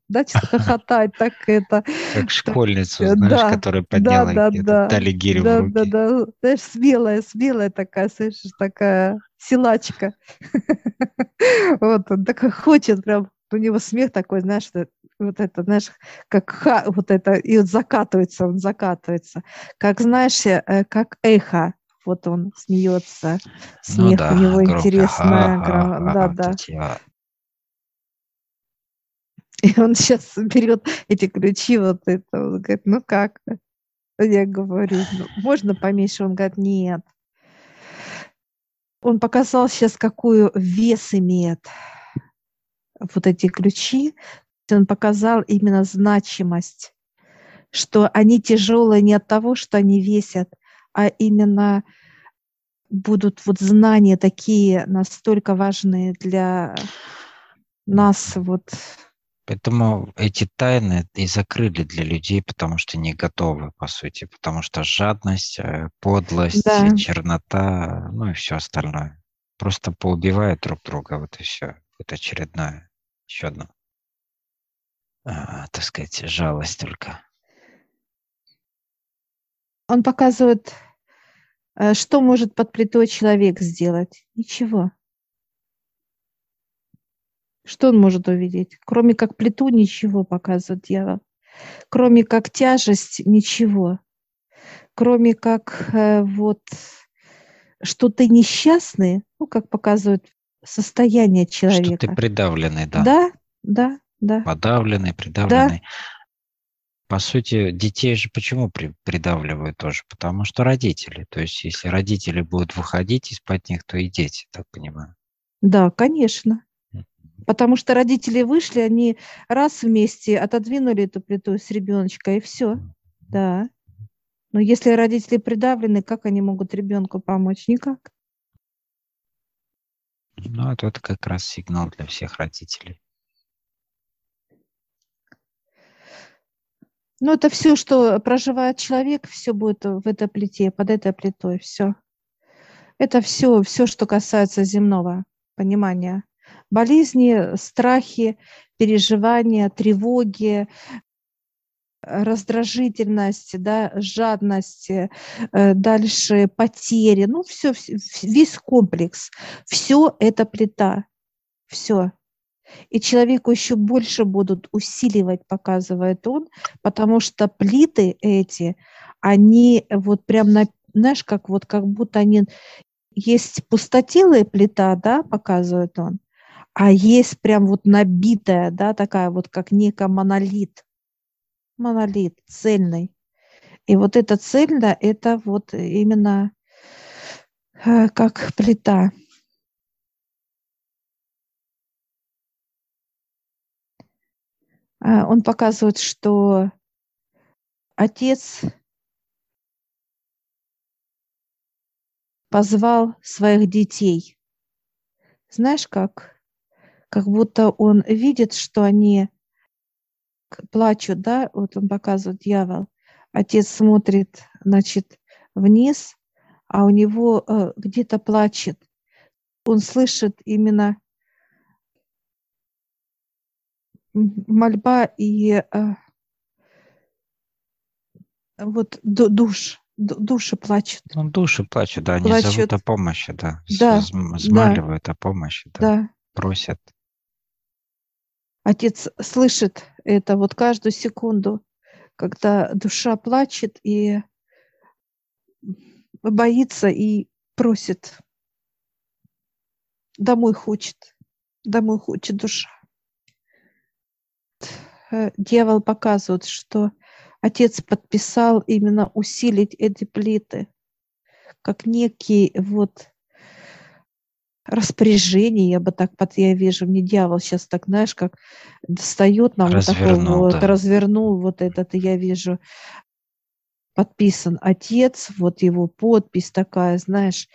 начал хохотать, так это... Как школьницу, так, знаешь, да, которая подняла да, да, да, дали гирю да, в руки. Да, да, знаешь, смелая, смелая такая, слышишь, такая силачка. Вот, он так хочет прям, у него смех такой, знаешь, что вот это, знаешь, как ха, вот это, и вот закатывается, он закатывается, как, знаешь, э, как эхо, вот он смеется, ну смех ну, да, у него интересно. да, да. И он сейчас берет эти ключи, вот это, он говорит, ну как? Я говорю, ну, можно поменьше? Он говорит, нет. Он показал сейчас, какую вес имеет вот эти ключи. Он показал именно значимость, что они тяжелые не от того, что они весят, а именно будут вот знания такие настолько важные для нас вот. Поэтому эти тайны и закрыли для людей, потому что не готовы, по сути, потому что жадность, э, подлость, да. чернота, ну и все остальное. Просто поубивают друг друга, вот и все. Это очередное, еще одно, так сказать, жалость только. Он показывает Э, что может под плитой человек сделать? Ничего. Что он может увидеть? Кроме как плиту ничего показывает дьявол. Кроме как тяжесть ничего. Кроме как э, вот что ты несчастный, ну, как показывает состояние человека. Что ты придавленный, да. Да, да, да. Подавленный, придавленный. Да. По сути, детей же почему при, придавливают тоже? Потому что родители. То есть, если родители будут выходить из-под них, то и дети, так понимаю. Да, конечно. Потому что родители вышли, они раз вместе отодвинули эту плиту с ребеночка, и все. Да. Но если родители придавлены, как они могут ребенку помочь? Никак. Ну, это, это как раз сигнал для всех родителей. Ну, это все, что проживает человек, все будет в этой плите, под этой плитой, все. Это все, все, что касается земного понимания. Болезни, страхи, переживания, тревоги, раздражительность, да, жадность, э, дальше потери, ну все, весь комплекс, все это плита, все. И человеку еще больше будут усиливать, показывает он, потому что плиты эти, они вот прям, на, знаешь, как вот как будто они... Есть пустотелая плита, да, показывает он, а есть прям вот набитая, да, такая вот как некая монолит. Монолит цельный. И вот эта цельная, это вот именно э, как плита. Он показывает, что отец позвал своих детей. Знаешь как? Как будто он видит, что они плачут, да? Вот он показывает дьявол. Отец смотрит значит, вниз, а у него э, где-то плачет. Он слышит именно мольба и э, вот душ, души плачут. Ну, души плачут, да, плачут. они зовут о помощи, да. Да. Взмаливают да. о помощи, да. да. Просят. Отец слышит это вот каждую секунду, когда душа плачет и боится и просит. Домой хочет, домой хочет душа. Э, дьявол показывает, что отец подписал именно усилить эти плиты, как некий вот распоряжение, я бы так, под я вижу, мне дьявол сейчас так, знаешь, как достает нам развернул, вот такой вот, да. развернул вот этот, я вижу, подписан отец, вот его подпись такая, знаешь,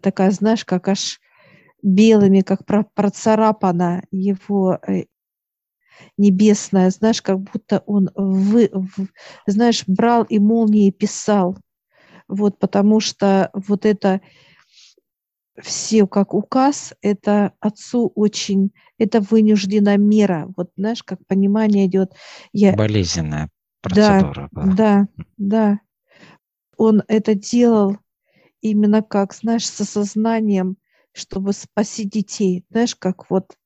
такая, знаешь, как аж белыми, как процарапана его э, небесная, знаешь, как будто он, вы, в, знаешь, брал и молнией писал. Вот, потому что вот это все как указ, это отцу очень, это вынуждена мера. Вот знаешь, как понимание идет. Я... Болезненная процедура. Да, была. да, да. Он это делал именно как, знаешь, с осознанием, чтобы спасти детей. Знаешь, как вот,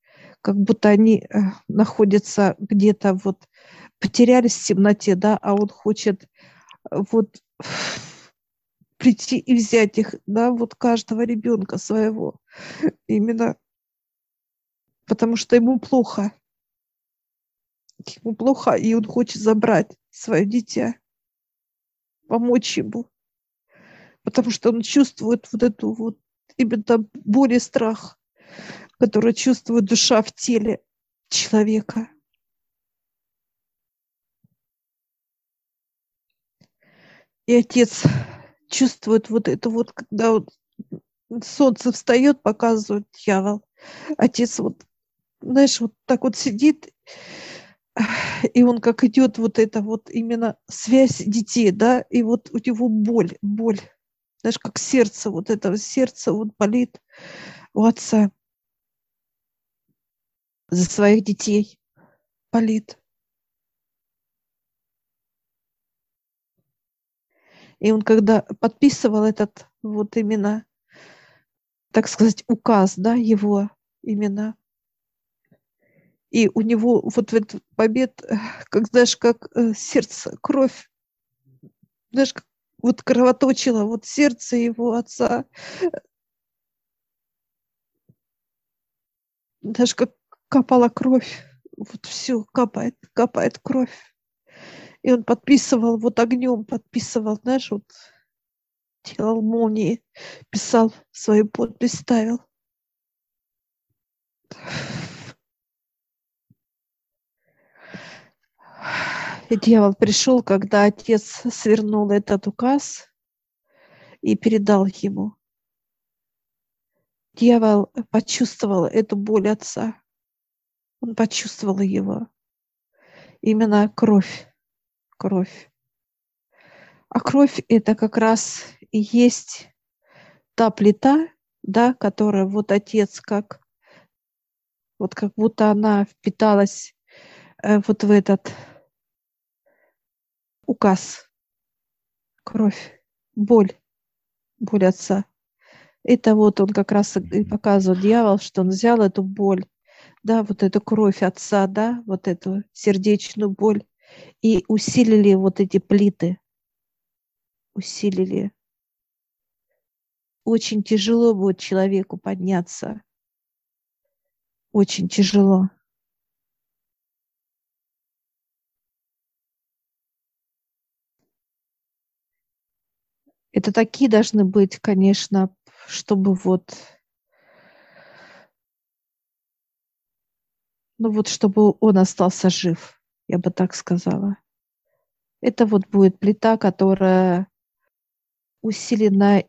как будто они э, находятся где-то вот, потерялись в темноте, да, а он хочет э, вот прийти и взять их, да, вот каждого ребенка своего. Именно потому что ему плохо. Ему плохо, и он хочет забрать свое дитя, помочь ему. Потому что он чувствует вот эту вот именно боль и страх, который чувствует душа в теле человека. И отец чувствует вот это вот, когда вот солнце встает, показывает дьявол. Отец вот, знаешь, вот так вот сидит, и он как идет вот это вот именно связь детей, да, и вот у него боль, боль, знаешь, как сердце, вот это сердце вот болит у отца за своих детей, болит. И он когда подписывал этот вот именно, так сказать, указ, да, его именно, и у него вот в этот момент, как знаешь, как э, сердце, кровь, знаешь, как вот кровоточило вот сердце его отца. Даже как капала кровь, вот все капает, капает кровь. И он подписывал вот огнем, подписывал, знаешь, вот делал молнии, писал свою подпись, ставил. И дьявол пришел, когда отец свернул этот указ и передал ему. Дьявол почувствовал эту боль отца. Он почувствовал его. Именно кровь кровь. А кровь – это как раз и есть та плита, да, которая вот отец как, вот как будто она впиталась э, вот в этот указ. Кровь, боль, боль отца. Это вот он как раз и показывает дьявол, что он взял эту боль, да, вот эту кровь отца, да, вот эту сердечную боль, и усилили вот эти плиты. Усилили. Очень тяжело будет человеку подняться. Очень тяжело. Это такие должны быть, конечно, чтобы вот, ну вот, чтобы он остался жив я бы так сказала. Это вот будет плита, которая усилена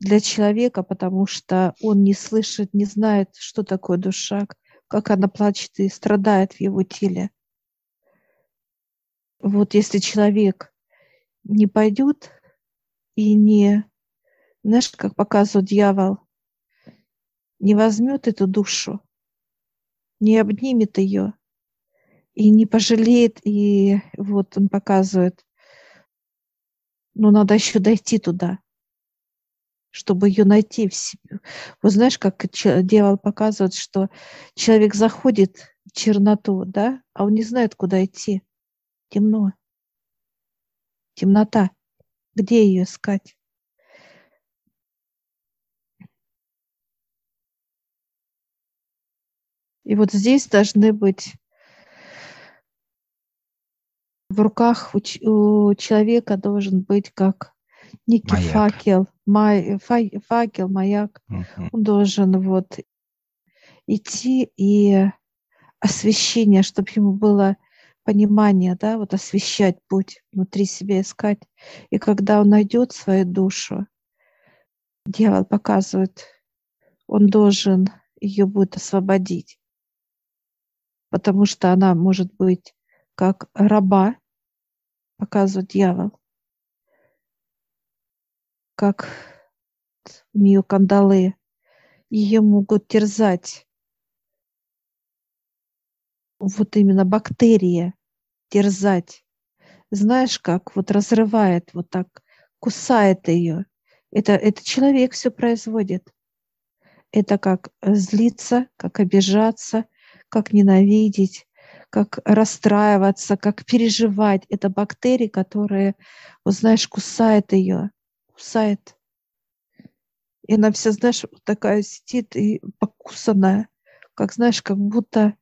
для человека, потому что он не слышит, не знает, что такое душа, как она плачет и страдает в его теле. Вот если человек не пойдет и не, знаешь, как показывает дьявол, не возьмет эту душу, не обнимет ее и не пожалеет, и вот он показывает, но надо еще дойти туда, чтобы ее найти в себе. Вот знаешь, как дьявол показывает, что человек заходит в черноту, да, а он не знает, куда идти. Темно. Темнота. Где ее искать? И вот здесь должны быть в руках у, человека должен быть как некий маяк. факел, май, фа, факел, маяк. Угу. Он должен вот идти и освещение, чтобы ему было понимание, да, вот освещать путь, внутри себя искать. И когда он найдет свою душу, дьявол показывает, он должен ее будет освободить, потому что она может быть как раба, показывает дьявол, как у нее кандалы, ее могут терзать вот именно бактерия, терзать. Знаешь, как вот разрывает, вот так кусает ее. Это, это человек все производит. Это как злиться, как обижаться, как ненавидеть, как расстраиваться, как переживать. Это бактерии, которые, вот знаешь, кусает ее, кусает. И она вся, знаешь, вот такая сидит и покусанная, как, знаешь, как будто,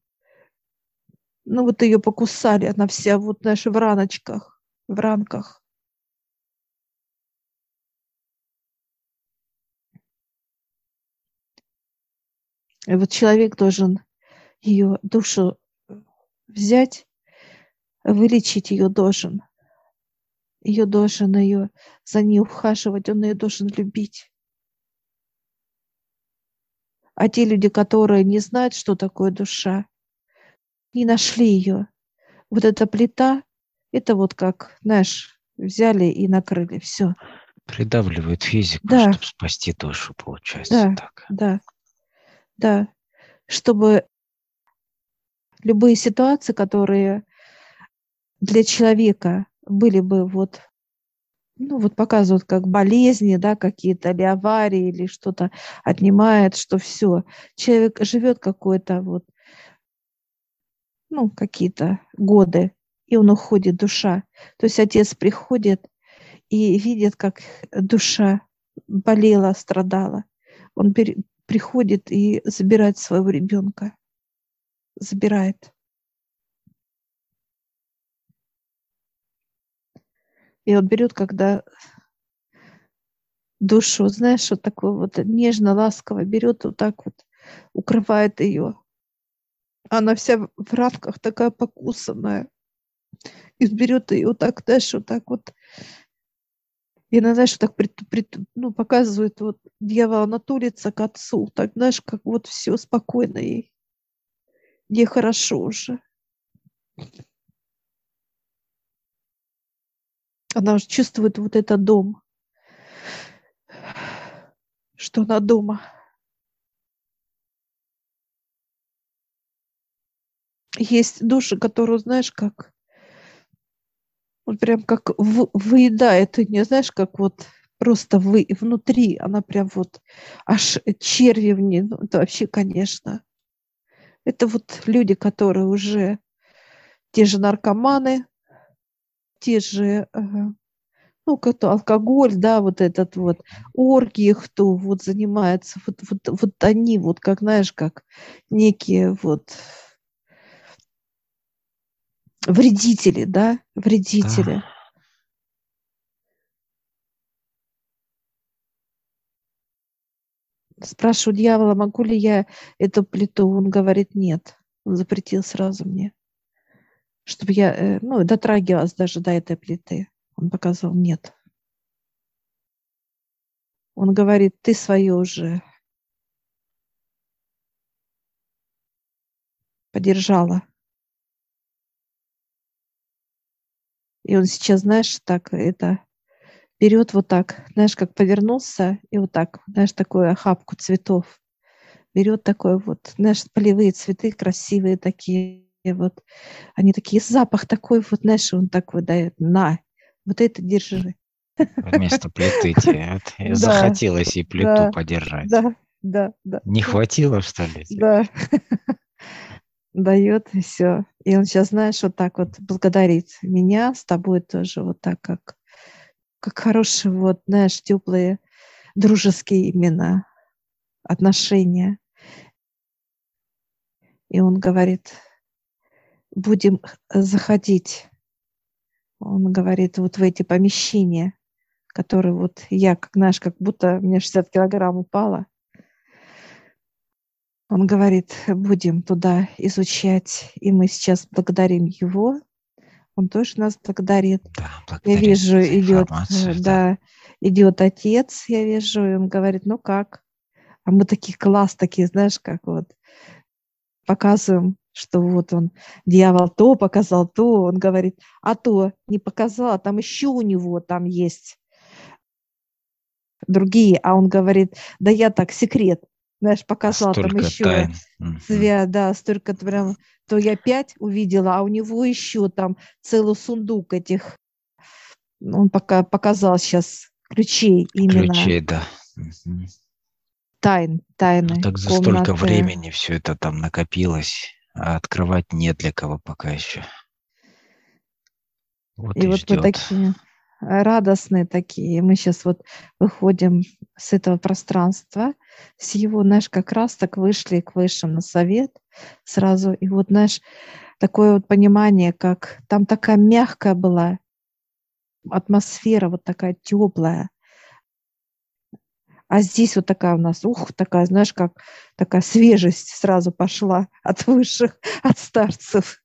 ну вот ее покусали, она вся вот, знаешь, в раночках, в ранках. И вот человек должен ее душу взять, вылечить ее должен. Ее должен ее за ней ухаживать, он ее должен любить. А те люди, которые не знают, что такое душа, не нашли ее. Вот эта плита, это вот как, знаешь, взяли и накрыли, все. Придавливает физику, да. чтобы спасти душу, получается да, так. Да, да. Чтобы любые ситуации, которые для человека были бы вот ну, вот показывают как болезни, да, какие-то или аварии, или что-то отнимает, что все. Человек живет какой-то вот, ну, какие-то годы, и он уходит, душа. То есть отец приходит и видит, как душа болела, страдала. Он приходит и забирает своего ребенка забирает. И он берет, когда душу, знаешь, вот такое вот нежно, ласково берет, вот так вот укрывает ее. Она вся в рамках такая покусанная. И берет ее вот так, знаешь, вот так вот. И она, знаешь, вот так при, при, ну, показывает, вот дьявол натурится к отцу, так, знаешь, как вот все спокойно ей где хорошо уже. Она уже чувствует вот этот дом, что она дома. Есть души, которые, знаешь, как вот прям как выедает, не знаешь, как вот просто вы, внутри, она прям вот аж черви в ней, ну, это вообще, конечно. Это вот люди, которые уже те же наркоманы, те же, ну, как-то алкоголь, да, вот этот вот, оргии, кто вот занимается, вот, вот, вот они, вот как, знаешь, как некие вот вредители, да, вредители. Да. Спрашиваю дьявола, могу ли я эту плиту? Он говорит, нет. Он запретил сразу мне, чтобы я, э, ну, дотрагивалась даже до этой плиты. Он показывал, нет. Он говорит, ты свое уже подержала. И он сейчас, знаешь, так это берет вот так, знаешь, как повернулся, и вот так, знаешь, такую охапку цветов. Берет такой вот, знаешь, полевые цветы красивые такие, вот. Они такие, запах такой, вот, знаешь, он так выдает, на, вот это держи. Вместо плиты тебе. Да, Захотелось и плиту да, подержать. Да, да, да. Не хватило, что ли? Да. Дает, и все. И он сейчас, знаешь, вот так вот благодарит меня, с тобой тоже вот так, как, как хорошие, вот, знаешь, теплые, дружеские именно отношения. И он говорит, будем заходить, он говорит, вот в эти помещения, которые вот я, как знаешь, как будто мне 60 килограмм упало. Он говорит, будем туда изучать, и мы сейчас благодарим его. Он тоже нас благодарит. Да, благодарит я вижу, идет, э, да, да, идет отец, я вижу, и он говорит, ну как? А мы такие класс, такие, знаешь, как вот показываем что вот он, дьявол то показал, то, он говорит, а то не показал, а там еще у него там есть другие, а он говорит, да я так, секрет, знаешь, показал столько там еще тайн. цвет, да, столько прям, то я пять увидела, а у него еще там целый сундук этих, он пока показал сейчас ключей именно. Ключей, да тайн, тайны. Ну, так за комнаты. столько времени все это там накопилось а открывать не для кого пока еще. Вот и, и вот ждет. мы такие радостные такие. Мы сейчас вот выходим с этого пространства, с его, знаешь, как раз так вышли к высшим на совет сразу. И вот, знаешь, такое вот понимание, как там такая мягкая была атмосфера, вот такая теплая. А здесь вот такая у нас, ух, такая, знаешь, как такая свежесть сразу пошла от высших, от старцев.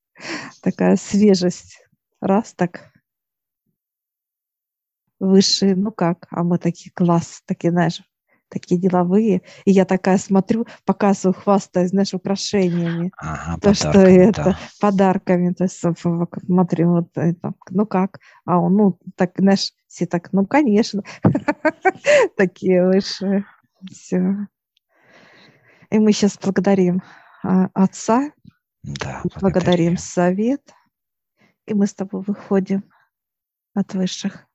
Такая свежесть. Раз так. Высшие, ну как, а мы такие класс, такие, знаешь, такие деловые. И я такая смотрю, показываю, хвастаюсь, знаешь, украшениями. Ага, то, что это, да. подарками. То есть смотрю, вот это, ну как? А он, ну, так, знаешь, все так, ну, конечно. Такие высшие. Все. И мы сейчас благодарим а, отца. Да, благодарим совет. И мы с тобой выходим от высших.